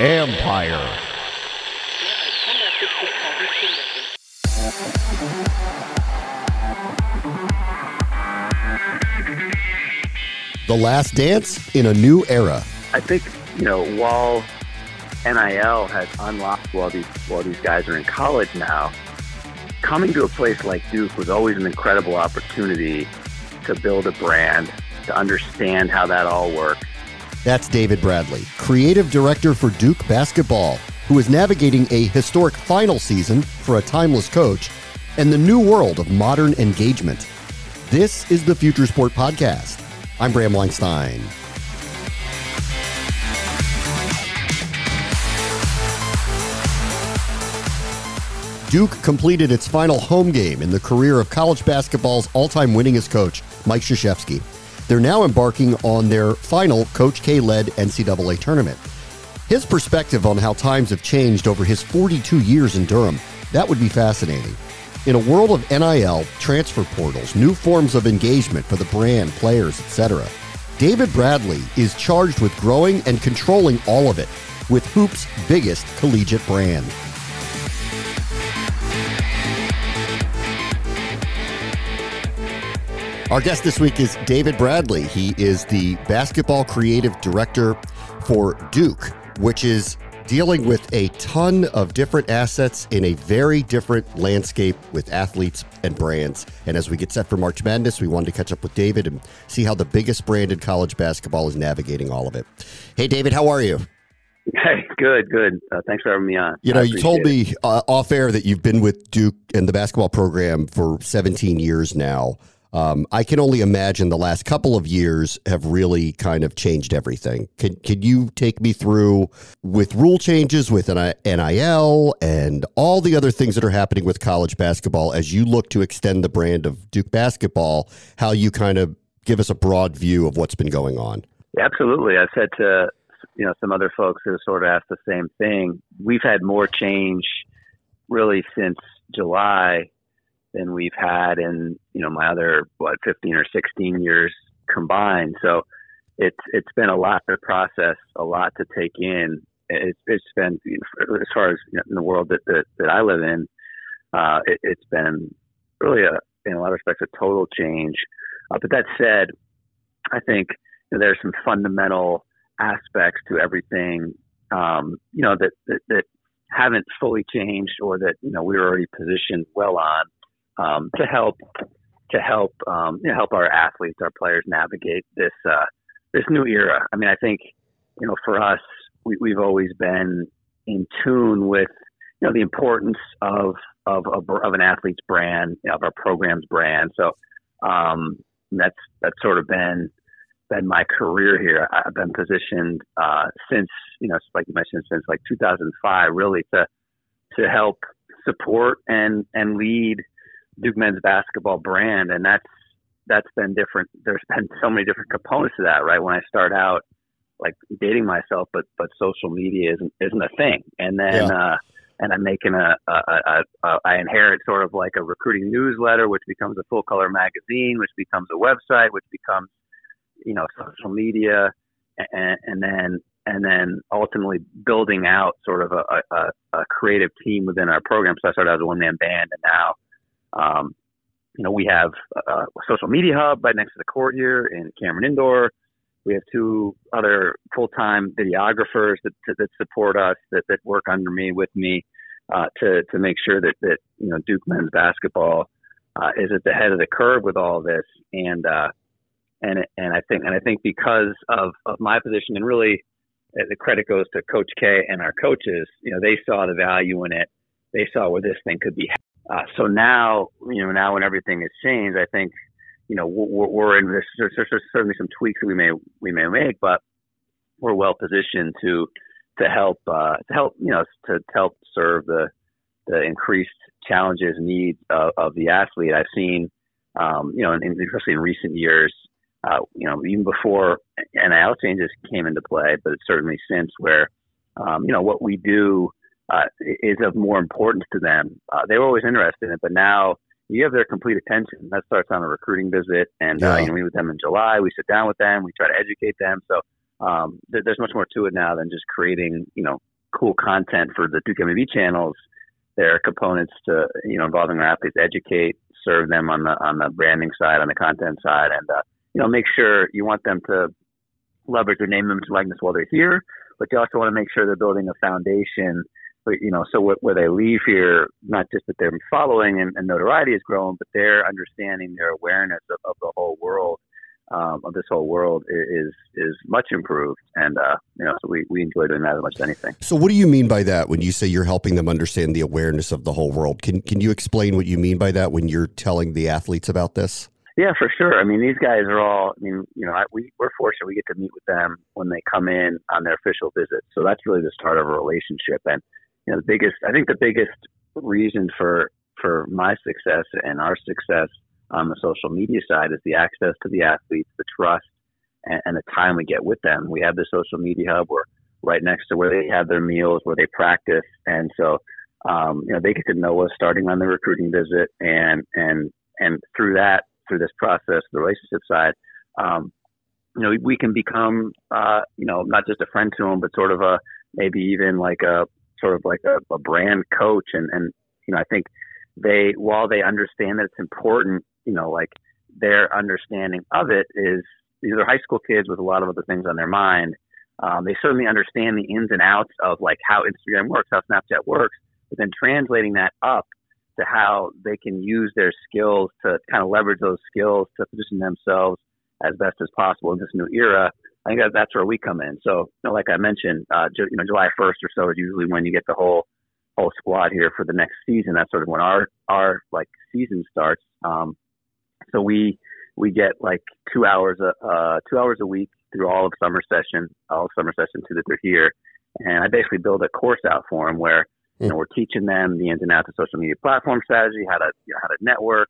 Empire. The Last Dance in a New Era. I think, you know, while NIL has unlocked while these while these guys are in college now, coming to a place like Duke was always an incredible opportunity to build a brand, to understand how that all works. That's David Bradley, creative director for Duke basketball, who is navigating a historic final season for a timeless coach and the new world of modern engagement. This is the Future Sport Podcast. I'm Bram Weinstein. Duke completed its final home game in the career of college basketball's all time winningest coach, Mike Krzyzewski. They're now embarking on their final Coach K led NCAA tournament. His perspective on how times have changed over his 42 years in Durham, that would be fascinating. In a world of NIL, transfer portals, new forms of engagement for the brand, players, etc., David Bradley is charged with growing and controlling all of it with Hoop's biggest collegiate brand. Our guest this week is David Bradley. He is the basketball creative director for Duke, which is dealing with a ton of different assets in a very different landscape with athletes and brands. And as we get set for March Madness, we wanted to catch up with David and see how the biggest brand in college basketball is navigating all of it. Hey, David, how are you? Hey, good, good. Uh, thanks for having me on. You know, you told me uh, off air that you've been with Duke and the basketball program for 17 years now. Um, I can only imagine the last couple of years have really kind of changed everything. Can can you take me through with rule changes with an NIL and all the other things that are happening with college basketball as you look to extend the brand of Duke basketball? How you kind of give us a broad view of what's been going on? Absolutely. I said to you know some other folks who sort of asked the same thing. We've had more change really since July than we've had in you know my other what 15 or 16 years combined. So it's it's been a lot to process, a lot to take in. It's it's been as far as in the world that, that that I live in, uh, it, has been really a in a lot of respects a total change. Uh, but that said, I think you know, there's some fundamental aspects to everything um, you know that, that that haven't fully changed or that you know we were already positioned well on um, to help to help um, you know, help our athletes, our players navigate this uh, this new era. I mean, I think you know for us, we, we've always been in tune with you know the importance of of of, an athlete's brand, you know, of our program's brand. So um, that's that's sort of been been my career here. I've been positioned uh, since you know, like you mentioned, since like 2005, really to to help support and and lead Duke men's basketball brand, and that's that's been different. There's been so many different components to that, right? When I start out, like dating myself, but but social media isn't isn't a thing, and then yeah. uh, and I'm making a, a, a, a I inherit sort of like a recruiting newsletter, which becomes a full color magazine, which becomes a website, which becomes you know social media, and, and then and then ultimately building out sort of a, a, a creative team within our program. So I started as a one man band, and now um, you know, we have a social media hub right next to the court here in Cameron Indoor. We have two other full-time videographers that, that support us, that, that work under me, with me, uh, to, to make sure that, that, you know, Duke men's basketball, uh, is at the head of the curve with all this. And, uh, and, and I think, and I think because of, of my position and really uh, the credit goes to Coach K and our coaches, you know, they saw the value in it. They saw where this thing could be uh, so now, you know, now when everything has changed, I think, you know, we're, we're in there's, there's, there's certainly some tweaks that we may we may make, but we're well positioned to to help uh, to help you know to, to help serve the the increased challenges needs of, of the athlete. I've seen um, you know, in, especially in recent years, uh, you know, even before NIL changes came into play, but certainly since where, um, you know, what we do uh, is of more importance to them. Uh, they were always interested in it, but now you have their complete attention. That starts on a recruiting visit, and uh, yeah. uh, you meet with them in July. We sit down with them. We try to educate them. So um, th- there's much more to it now than just creating, you know, cool content for the Duke MBB channels. There are components to, you know, involving our athletes, educate, serve them on the on the branding side, on the content side, and uh, you know, make sure you want them to leverage their name, image, likeness while they're here, but you also want to make sure they're building a foundation you know, so where they leave here, not just that their following and, and notoriety is growing, but their understanding, their awareness of, of the whole world, um, of this whole world is is much improved, and uh, you know, so we, we enjoy doing that as much as anything. So, what do you mean by that when you say you're helping them understand the awareness of the whole world? Can can you explain what you mean by that when you're telling the athletes about this? Yeah, for sure. I mean, these guys are all. I mean, you know, I, we we're fortunate we get to meet with them when they come in on their official visit. So that's really the start of a relationship, and you know, the biggest, I think the biggest reason for, for my success and our success on the social media side is the access to the athletes, the trust, and, and the time we get with them. We have the social media hub. We're right next to where they have their meals, where they practice, and so um, you know they get to know us starting on the recruiting visit, and and and through that, through this process, the relationship side, um, you know, we can become, uh, you know, not just a friend to them, but sort of a maybe even like a sort of like a, a brand coach. And, and, you know, I think they, while they understand that it's important, you know, like their understanding of it is these are high school kids with a lot of other things on their mind. Um, they certainly understand the ins and outs of like how Instagram works, how Snapchat works, but then translating that up to how they can use their skills to kind of leverage those skills to position themselves as best as possible in this new era I think that's where we come in. So, you know, like I mentioned, uh, you know, July 1st or so is usually when you get the whole whole squad here for the next season. That's sort of when our our like season starts. Um, so we we get like two hours a uh, two hours a week through all of summer session, all of summer session two that they're here, and I basically build a course out for them where you know we're teaching them the ins and outs of social media platform strategy, how to you know, how to network,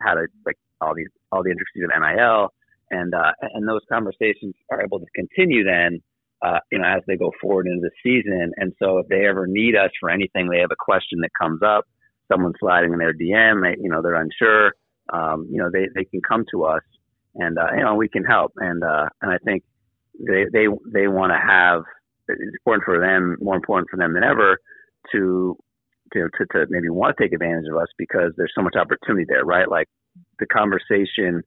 how to like all these all the intricacies of NIL and uh, and those conversations are able to continue then, uh, you know, as they go forward into the season. And so if they ever need us for anything, they have a question that comes up, someone sliding in their DM, they, you know, they're unsure, um, you know, they they can come to us, and uh, you know, we can help. And uh, and I think they they they want to have it's important for them, more important for them than ever, to to, to, to maybe want to take advantage of us because there's so much opportunity there, right? Like the conversation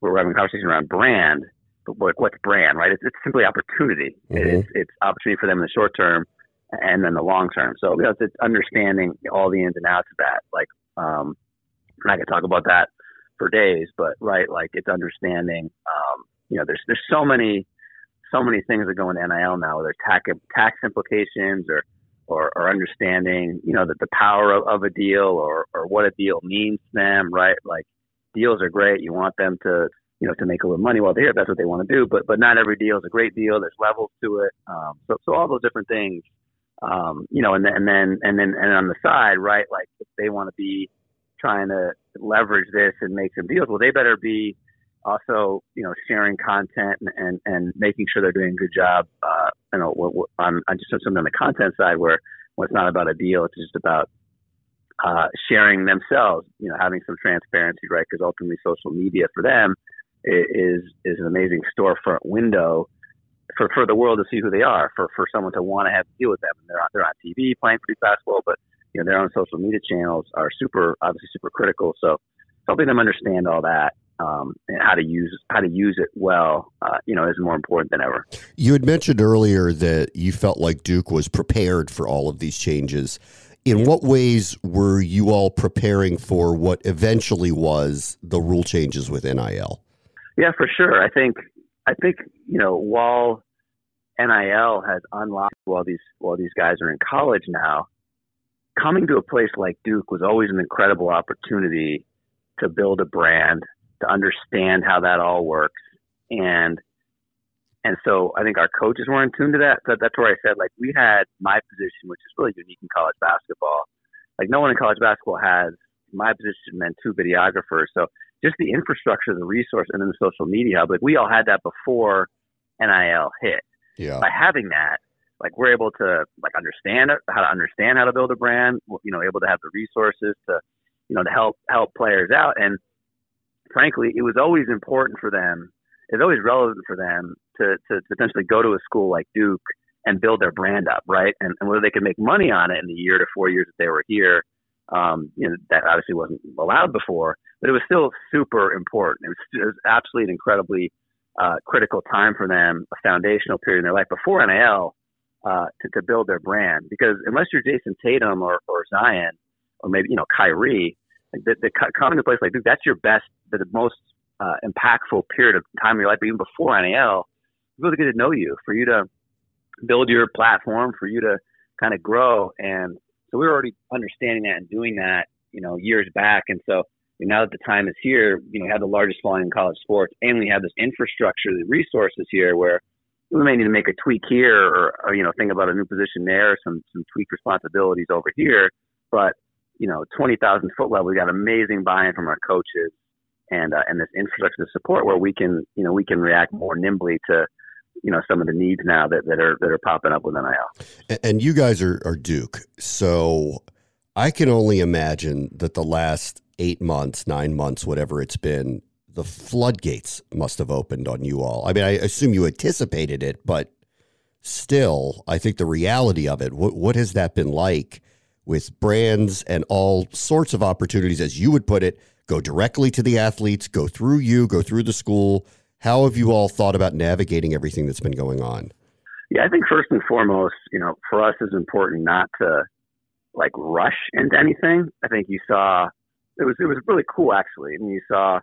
we're having a conversation around brand, but what, what's brand, right? It's, it's simply opportunity. Mm-hmm. It's, it's opportunity for them in the short term and then the long term. So you know, it's, understanding all the ins and outs of that. Like, um, I could talk about that for days, but right, like it's understanding. Um, you know, there's there's so many so many things that go into NIL now, whether tax tax implications or or, or understanding, you know, that the power of, of a deal or or what a deal means to them, right? Like deals are great. You want them to, you know, to make a little money while they're here. That's what they want to do. But but not every deal is a great deal. There's levels to it. Um, so so all those different things. Um, you know, and then and then and then and on the side, right? Like if they want to be trying to leverage this and make some deals, well, they better be also, you know, sharing content and, and, and making sure they're doing a good job, uh, you know, on, on just something on the content side where, it's not about a deal, it's just about uh, sharing themselves, you know, having some transparency, right? Because ultimately, social media for them is is an amazing storefront window for for the world to see who they are, for for someone to want to have to deal with them. And they're on, they're on TV playing pretty basketball, but you know, their own social media channels are super obviously super critical. So helping them understand all that um, and how to use how to use it well, uh, you know, is more important than ever. You had mentioned earlier that you felt like Duke was prepared for all of these changes in what ways were you all preparing for what eventually was the rule changes with NIL? Yeah, for sure. I think I think you know while NIL has unlocked while these while these guys are in college now, coming to a place like Duke was always an incredible opportunity to build a brand to understand how that all works. And and so I think our coaches were in tune to that. So that's where I said like we had my position, which is really unique in college basketball. Like no one in college basketball has my position and two videographers. So just the infrastructure, the resource, and then the social media hub. Like we all had that before NIL hit. Yeah. By having that, like we're able to like understand how to understand how to build a brand. You know, able to have the resources to, you know, to help help players out. And frankly, it was always important for them. It's always relevant for them to to potentially go to a school like Duke and build their brand up, right? And, and whether they could make money on it in the year to four years that they were here, um, you know, that obviously wasn't allowed before, but it was still super important. It was, it was absolutely an incredibly uh, critical time for them, a foundational period in their life before NIL uh, to, to build their brand. Because unless you're Jayson Tatum or, or Zion, or maybe you know Kyrie, the, the coming to a place like Duke, that's your best, the, most uh, impactful period of time in your life. Even before NIL, really get to know you, for you to build your platform, for you to kind of grow. And so we were already understanding that and doing that, you know, years back. And so now that the time is here, you know, we have the largest volume in college sports, and we have this infrastructure, the resources here, where we may need to make a tweak here, or, or you know, think about a new position there, some some tweak responsibilities over here. But you know, twenty thousand foot level, we got amazing buy-in from our coaches, and uh, and this infrastructure support where we can, you know, we can react more nimbly to you know some of the needs now that, that are that are popping up with NIL. And you guys are, are Duke, so I can only imagine that the last eight months, nine months, whatever it's been, the floodgates must have opened on you all. I mean, I assume you anticipated it, but still, I think the reality of it, what, what has that been like with brands and all sorts of opportunities, as you would put it, go directly to the athletes, go through you, go through the school? How have you all thought about navigating everything that's been going on? Yeah, I think first and foremost, you know, for us it's important not to like rush into anything. I think you saw it was it was really cool actually. and you saw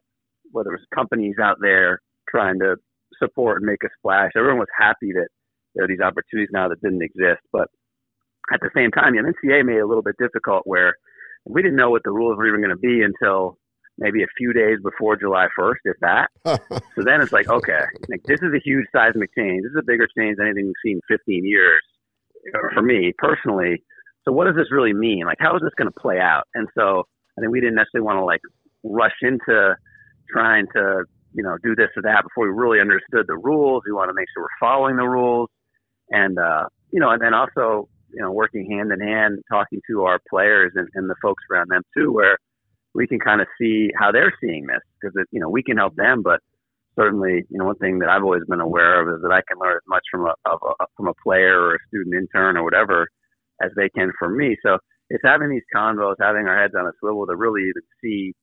whether it was companies out there trying to support and make a splash. Everyone was happy that there are these opportunities now that didn't exist. But at the same time, the NCAA made it a little bit difficult where we didn't know what the rules were even going to be until maybe a few days before July 1st, if that. so then it's like, okay, like this is a huge seismic change. This is a bigger change than anything we've seen in 15 years for me personally. So what does this really mean? Like, how is this going to play out? And so I think we didn't necessarily want to like rush into trying to, you know, do this or that before we really understood the rules. We want to make sure we're following the rules. And, uh, you know, and then also, you know, working hand in hand, talking to our players and, and the folks around them too, where we can kind of see how they're seeing this because, you know, we can help them, but certainly, you know, one thing that I've always been aware of is that I can learn as much from a, a from a player or a student intern or whatever as they can from me. So it's having these convos, having our heads on a swivel to really even see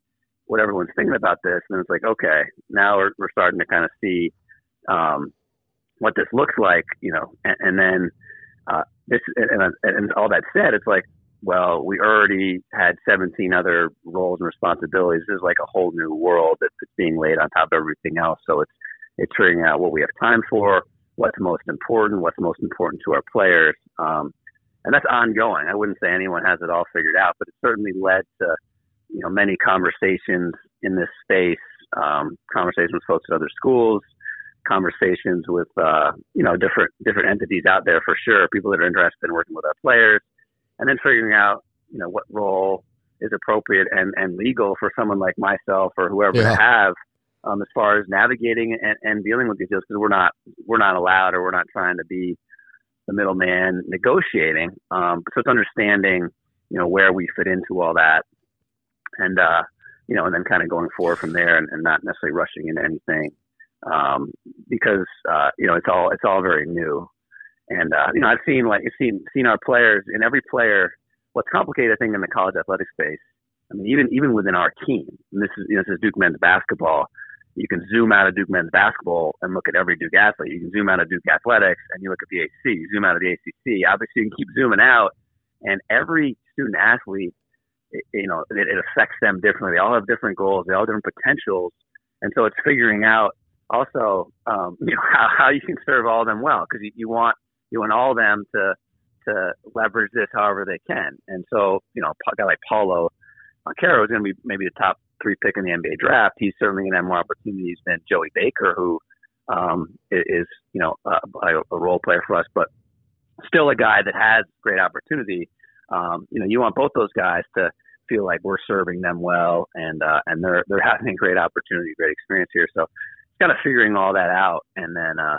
what everyone's thinking about this. And it's like, okay, now we're, we're starting to kind of see um, what this looks like, you know, and, and then uh, this and, and all that said, it's like, well, we already had 17 other roles and responsibilities. This is like a whole new world that's being laid on top of everything else. So it's it's figuring out what we have time for, what's most important, what's most important to our players, um, and that's ongoing. I wouldn't say anyone has it all figured out, but it certainly led to you know many conversations in this space, um, conversations with folks at other schools, conversations with uh, you know different different entities out there for sure, people that are interested in working with our players, and then figuring out you know what role is appropriate and, and legal for someone like myself or whoever yeah. to have um, as far as navigating and, and dealing with these deals because we're not we're not allowed or we're not trying to be the middleman negotiating. Um, so it's understanding, you know, where we fit into all that, and uh, you know, and then kind of going forward from there, and, and not necessarily rushing into anything, um, because uh, you know it's all it's all very new, and uh, you know I've seen like seen seen our players and every player. What's complicated, I think, in the college athletic space. I mean, even even within our team, and this is you know this is Duke men's basketball you can zoom out of Duke men's basketball and look at every Duke athlete. You can zoom out of Duke athletics and you look at the ACC. You zoom out of the ACC. Obviously, you can keep zooming out, and every student athlete, it, you know, it, it affects them differently. They all have different goals. They all have different potentials, and so it's figuring out also, um, you know, how, how you can serve all of them well because you, you want you want all of them to to leverage this however they can. And so, you know, a guy like Paolo Banchero is going to be maybe the top three pick in the NBA draft, he's certainly going to have more opportunities than Joey Baker, who um, is you know a, a role player for us, but still a guy that has great opportunity. Um, you know, you want both those guys to feel like we're serving them well, and uh, and they're they're having a great opportunity, great experience here. So it's kind of figuring all that out, and then uh,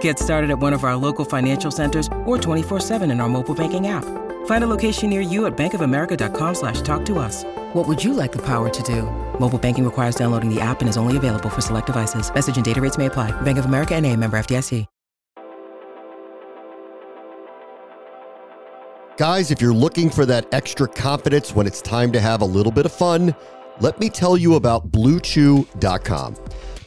Get started at one of our local financial centers or 24-7 in our mobile banking app. Find a location near you at bankofamerica.com slash talk to us. What would you like the power to do? Mobile banking requires downloading the app and is only available for select devices. Message and data rates may apply. Bank of America and a member FDIC. Guys, if you're looking for that extra confidence when it's time to have a little bit of fun, let me tell you about BlueChew.com.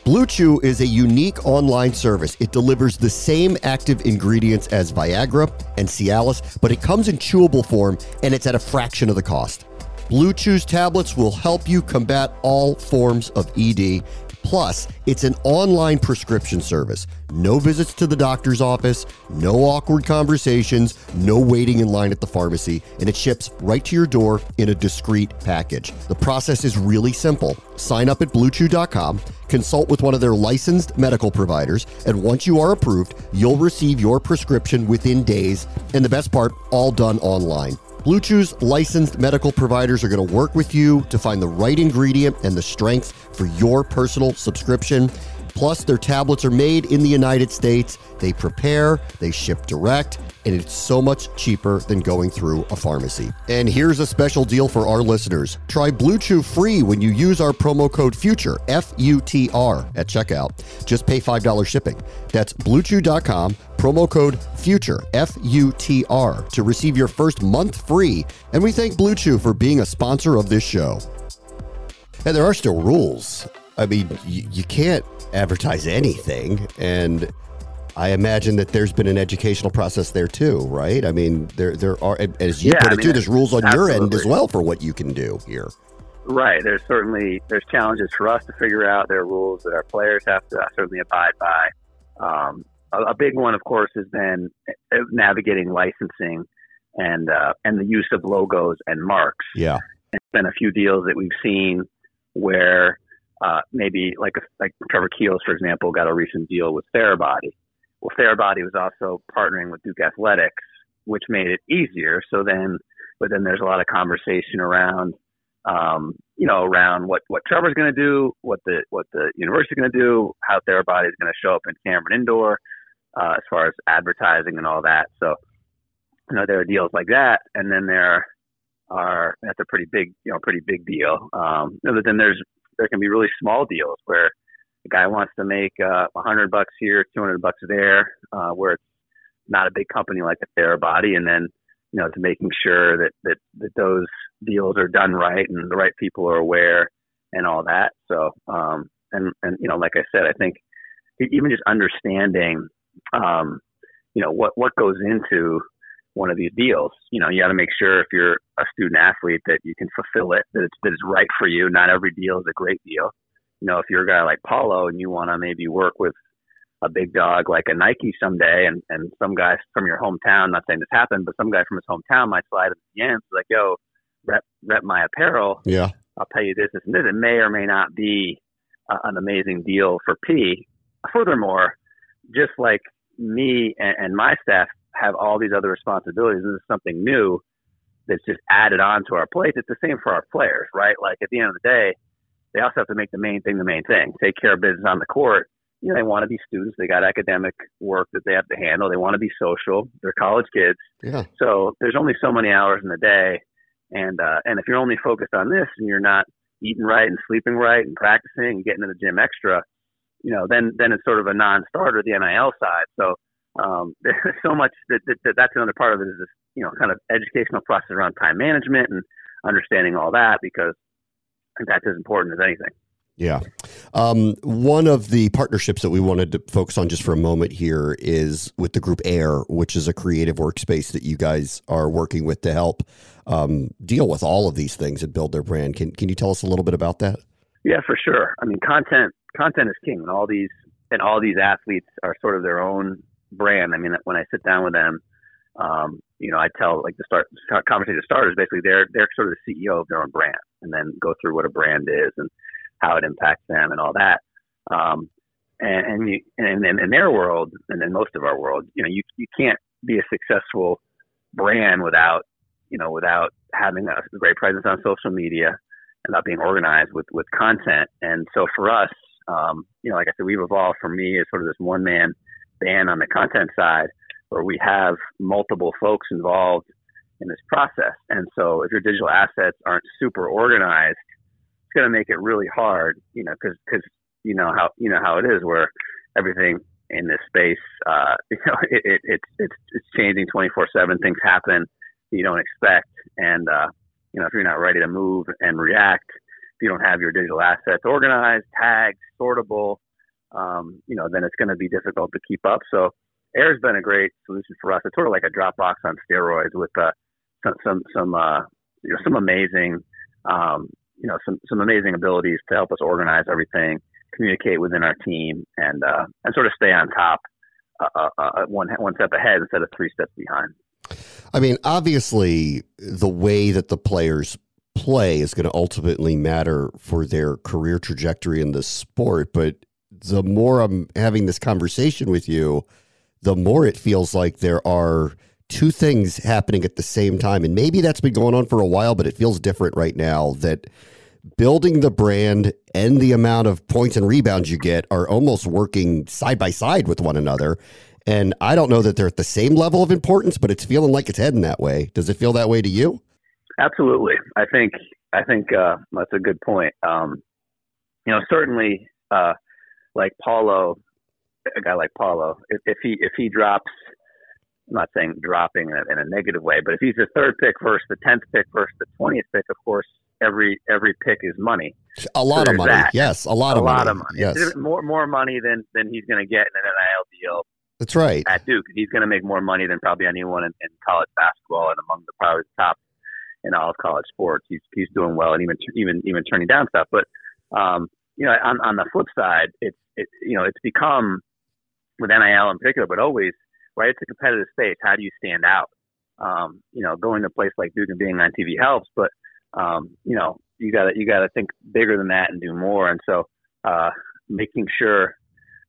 Blue Chew is a unique online service. It delivers the same active ingredients as Viagra and Cialis, but it comes in chewable form and it's at a fraction of the cost. Blue Chew's tablets will help you combat all forms of ED Plus, it's an online prescription service. No visits to the doctor's office, no awkward conversations, no waiting in line at the pharmacy, and it ships right to your door in a discreet package. The process is really simple. Sign up at bluechew.com, consult with one of their licensed medical providers, and once you are approved, you'll receive your prescription within days, and the best part, all done online. Blue Chew's licensed medical providers are going to work with you to find the right ingredient and the strength for your personal subscription. Plus, their tablets are made in the United States. They prepare, they ship direct, and it's so much cheaper than going through a pharmacy. And here's a special deal for our listeners. Try Blue Chew free when you use our promo code FUTURE, F U T R, at checkout. Just pay $5 shipping. That's bluechew.com, promo code FUTURE, F U T R, to receive your first month free. And we thank Blue Chew for being a sponsor of this show. And there are still rules. I mean, you, you can't advertise anything. And I imagine that there's been an educational process there too, right? I mean, there there are, as you Yeah, put I it mean, too, there's rules on your end as well for what you can do here. Right. There's certainly there's challenges for us to figure out. There are rules that our players have to certainly abide by. Um, a, a big one, of course, has been uh, navigating licensing and uh, and the use of logos and marks. Yeah. There's been a few deals that we've seen where uh, maybe like like Trevor Keels, for example, got a recent deal with Therabody. Well, Therabody was also partnering with Duke Athletics, which made it easier. So then, but then there's a lot of conversation around, um, you know, around what what Trevor's going to do, what the what the university's going to do, how Therabody is going to show up in Cameron Indoor, uh, as far as advertising and all that. So, you know, there are deals like that, and then there are that's a pretty big, you know, pretty big deal. Um, but then there's there can be really small deals where guy wants to make uh, a hundred bucks here, two hundred bucks there, uh, where it's not a big company like a Therabody, and then you know to making sure that that that those deals are done right and the right people are aware and all that. So um, and and you know, like I said, I think even just understanding, um, you know, what what goes into one of these deals. You know, you got to make sure if you're a student athlete that you can fulfill it, that it's that it's right for you. Not every deal is a great deal. You know, if you're a guy like Paolo and you want to maybe work with a big dog like a Nike someday, and and some guy from your hometown, not saying this happened, but some guy from his hometown might slide at the end, like, yo, rep rep my apparel. Yeah. I'll pay you this, this, and this. It may or may not be uh, an amazing deal for P. Furthermore, just like me and, and my staff have all these other responsibilities, this is something new that's just added on to our plate. It's the same for our players, right? Like at the end of the day, they also have to make the main thing the main thing. Take care of business on the court. You know, they want to be students. They got academic work that they have to handle. They want to be social. They're college kids. Yeah. So there's only so many hours in the day And uh, and if you're only focused on this and you're not eating right and sleeping right and practicing and getting to the gym extra, you know, then then it's sort of a non-starter the NIL side. So um, there's so much that, that, that that's another part of it is this you know kind of educational process around time management and understanding all that because that's as important as anything. Yeah. Um, one of the partnerships that we wanted to focus on just for a moment here is with the group AIR, which is a creative workspace that you guys are working with to help um, deal with all of these things and build their brand. Can Can you tell us a little bit about that? Yeah, for sure. I mean, content content is king, and all these and all these athletes are sort of their own brand. I mean, when I sit down with them, um, you know, I tell like the start conversation starters basically they're they're sort of the CEO of their own brand, and then go through what a brand is and how it impacts them and all that. Um, and and, you, and and in their world, and in most of our world, you know, you you can't be a successful brand without you know without having a great presence on social media and not being organized with with content. And so for us, um, you know, like I said, we've evolved from me as sort of this one man band on the content side, where we have multiple folks involved in this process. And so if your digital assets aren't super organized it's going to make it really hard, you know, because because you know how you know how it is where everything in this space, uh, you know, it, it, it's it's it's changing 24 seven. Things happen you don't expect, and uh, you know if you're not ready to move and react, if you don't have your digital assets organized, tagged, sortable, um, you know, then it's going to be difficult to keep up. So Air's been a great solution for us. It's sort of like a Dropbox on steroids with uh, some some some uh, you know some amazing um, you know some some amazing abilities to help us organize everything, communicate within our team, and uh, and sort of stay on top, uh, uh, uh, one one step ahead instead of three steps behind. I mean, obviously, the way that the players play is going to ultimately matter for their career trajectory in the sport. But the more I'm having this conversation with you, the more it feels like there are two things happening at the same time. And maybe that's been going on for a while, but it feels different right now that building the brand and the amount of points and rebounds you get are almost working side by side with one another. And I don't know that they're at the same level of importance, but it's feeling like it's heading that way. Does it feel that way to you? Absolutely. I think I think uh, that's a good point. Um, you know, certainly, uh, like Paolo, a guy like Paolo, if, if he if he drops I'm not saying dropping in a, in a negative way, but if he's the third pick versus the tenth pick versus the twentieth pick, of course, every every pick is money. A lot so of money, that. yes, a lot a of lot money. of money. Yes, more more money than than he's going to get in an NIL deal. That's right. At Duke, he's going to make more money than probably anyone in, in college basketball and among the probably top in all of college sports. He's he's doing well and even even even turning down stuff. But um, you know, on on the flip side, it's it you know it's become with NIL in particular, but always right? It's a competitive space. How do you stand out? Um, you know, going to a place like Duke and being on TV helps, but um, you know, you gotta you gotta think bigger than that and do more. And so, uh, making sure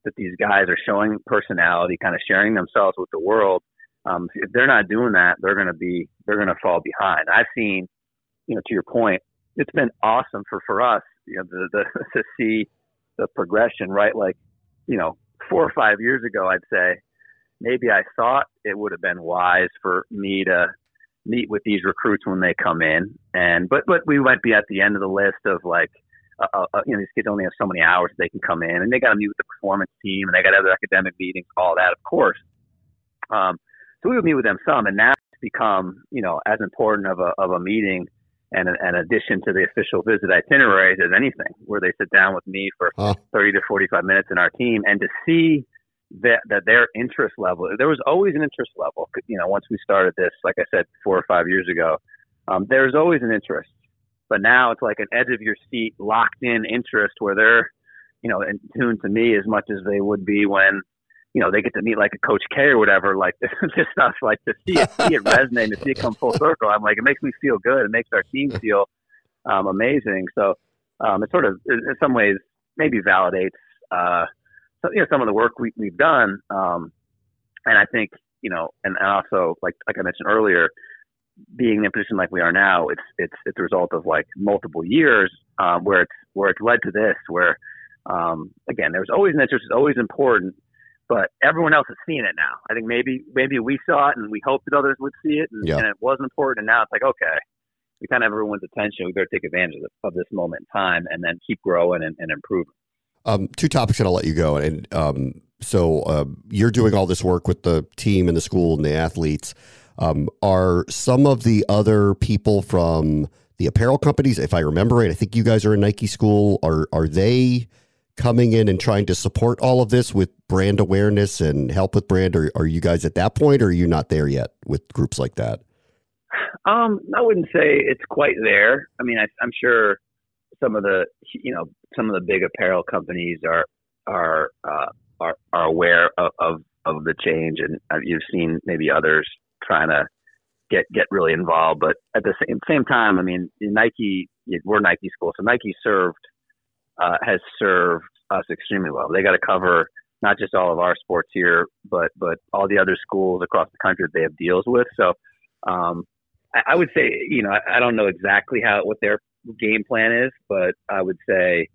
that these guys are showing personality, kind of sharing themselves with the world. Um, if they're not doing that, they're gonna be they're gonna fall behind. I've seen, you know, to your point, it's been awesome for for us, you know, the, the to see the progression, right? Like, you know, four or five years ago, I'd say maybe I thought it would have been wise for me to meet with these recruits when they come in, and but but we might be at the end of the list of like. Uh, uh, uh you know, these kids only have so many hours they can come in, and they got to meet with the performance team, and they got other academic meetings, all that, of course. Um, so we would meet with them some, and now it's become, you know, as important of a of a meeting and an addition to the official visit itineraries as anything, where they sit down with me for huh. 30 to 45 minutes in our team, and to see that, that their interest level, there was always an interest level. You know, once we started this, like I said, four or five years ago, um, there's always an interest. But now it's like an edge of your seat, locked in interest where they're, you know, in tune to me as much as they would be when, you know, they get to meet like a Coach K or whatever. Like this, this stuff, like to see it, see it resonate, to see it come full circle. I'm like, it makes me feel good. It makes our team feel um, amazing. So um, it sort of, in some ways, maybe validates. Uh, so, you know, some of the work we, we've done. Um, and I think, you know, and, and also like, like I mentioned earlier, being in a position like we are now, it's, it's, it's a result of like multiple years, um, where it's, where it's led to this, where, um, again, there's always an interest, it's always important, but everyone else is seeing it now. I think maybe, maybe we saw it and we hoped that others would see it and, and it was important. And now it's like, okay, we kind of have everyone's attention. We better take advantage of, this, of this moment in time and then keep growing and, and improving. Um, two topics, that I'll let you go. And um, so uh, you're doing all this work with the team and the school and the athletes. Um, are some of the other people from the apparel companies, if I remember right, I think you guys are a Nike school. Are are they coming in and trying to support all of this with brand awareness and help with brand? Or are you guys at that point, or are you not there yet with groups like that? Um, I wouldn't say it's quite there. I mean, I, I'm sure some of the you know some of the big apparel companies are are uh, are, are aware of, of, of the change, and uh, you've seen maybe others trying to get get really involved. But at the same same time, I mean, Nike we're Nike school, so Nike served uh, has served us extremely well. They got to cover not just all of our sports here, but but all the other schools across the country that they have deals with. So um, I, I would say, you know, I, I don't know exactly how what their game plan is, but I would say,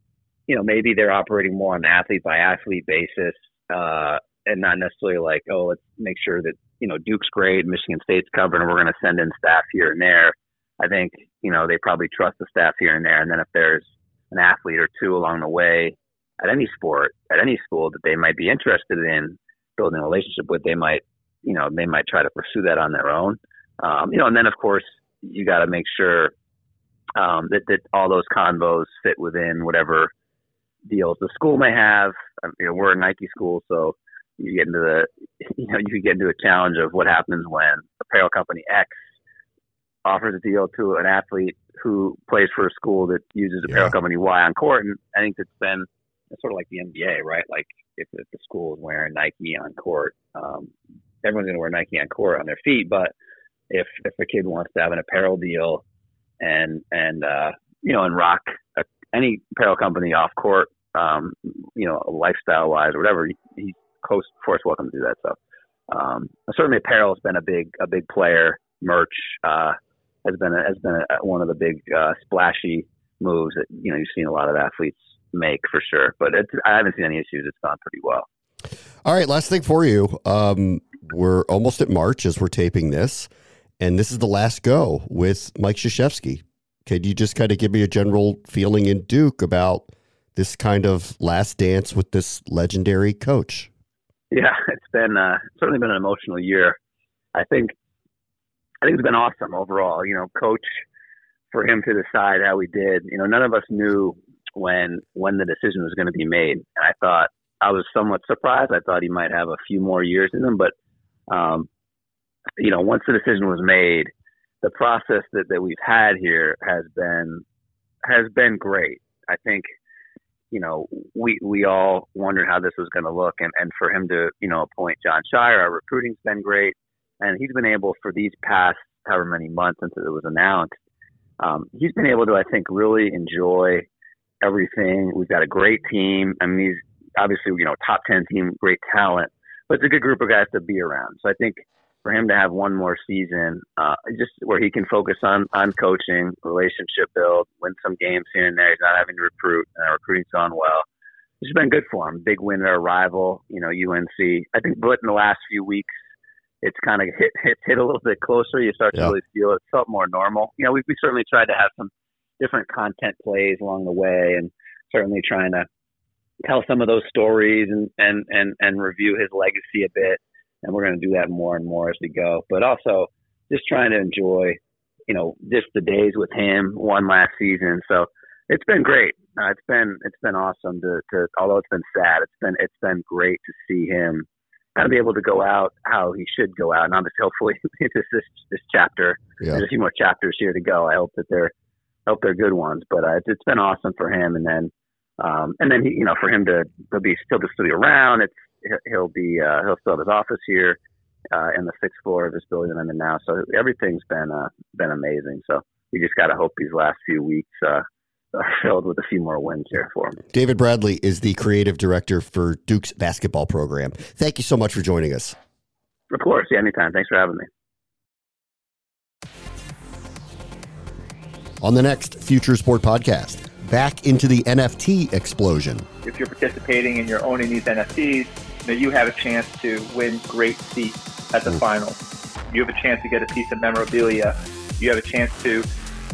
you know, maybe they're operating more on an athlete by athlete basis, uh, and not necessarily like, oh, let's make sure that you know Duke's great, Michigan State's covered, and we're going to send in staff here and there. I think you know they probably trust the staff here and there, and then if there's an athlete or two along the way at any sport, at any school that they might be interested in building a relationship with, they might, you know, they might try to pursue that on their own. Um, you know, and then of course you got to make sure um, that that all those convos fit within whatever deals the school may have. Um, you know, we're a Nike school, so you get into the, you know, you get into a challenge of what happens when apparel company X offers a deal to an athlete who plays for a school that uses apparel yeah. company Y on court, and I think it's been it's sort of like the NBA, right? Like if, if the school is wearing Nike on court, um, everyone's going to wear Nike on court on their feet, but if if a kid wants to have an apparel deal and and uh, you know and rock a, any apparel company off court, um, you know, lifestyle wise or whatever, he, he's of course welcome to do that stuff. Um, certainly, apparel has been a big a big player. Merch uh, has been a, has been a, one of the big uh, splashy moves that you know you've seen a lot of athletes make for sure. But I haven't seen any issues. It's gone pretty well. All right, last thing for you. Um, we're almost at March as we're taping this and this is the last go with Mike Krzyzewski. Could you just kind of give me a general feeling in Duke about this kind of last dance with this legendary coach? Yeah, it's been uh, certainly been an emotional year. I think I think it's been awesome overall. You know, coach for him to decide how he did. You know, none of us knew when when the decision was going to be made. And I thought I was somewhat surprised. I thought he might have a few more years in him, but um, you know, once the decision was made, the process that, that we've had here has been has been great. I think, you know, we we all wondered how this was going to look, and and for him to you know appoint Jon Scheyer, our recruiting's been great, and he's been able for these past however many months since it was announced, um, he's been able to I think really enjoy everything. We've got a great team. I mean, he's obviously you know top ten team, great talent, but it's a good group of guys to be around. So I think for him to have one more season, uh, just where he can focus on on coaching, relationship build, win some games here and there. He's not having to recruit, and our recruiting's gone well. It's been good for him. Big win at our rival, you know, UNC. I think, but in the last few weeks, it's kind of hit hit hit a little bit closer. You start to yeah. really feel it. felt more normal. You know, we we certainly tried to have some different content plays along the way, and certainly trying to tell some of those stories and and and and review his legacy a bit and we're going to do that more and more as we go. But also just trying to enjoy, you know, just the days with him one last season. So it's been great. Uh, it's been it's been awesome to, to although it's been sad, it's been it's been great to see him kind of be able to go out how he should go out. And obviously, hopefully, this this, this chapter. Yeah. There's a few more chapters here to go. I hope that they're I hope they're good ones. But uh, it's, it's been awesome for him. And then um, and then he, you know for him to to be still to be around. It's he'll be uh, he'll still have his office here uh, in the sixth floor of this building I'm in now. So everything's been uh, been amazing. So we just got to hope these last few weeks uh, are filled with a few more wins here for him. David Bradley is the creative director for Duke's basketball program. Thank you so much for joining us. Of course, yeah, anytime. Thanks for having me. On the next Future Sport podcast, back into the NFT explosion. If you're participating and you're owning these NFTs, you, know, you have a chance to win great seats at the mm. final. You have a chance to get a piece of memorabilia. You have a chance to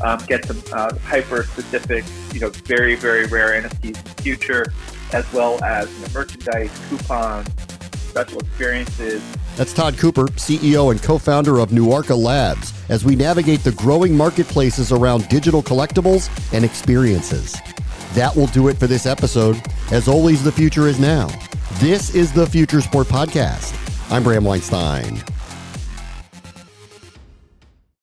um, get some uh, hyper specific, you know, very, very rare NFTs in the future, as well as you know, merchandise, coupons, special experiences. That's Todd Cooper, CEO and co founder of Nuarka Labs, as we navigate the growing marketplaces around digital collectibles and experiences. That will do it for this episode. As always, the future is now. This is the Future Sport Podcast. I'm Bram Weinstein.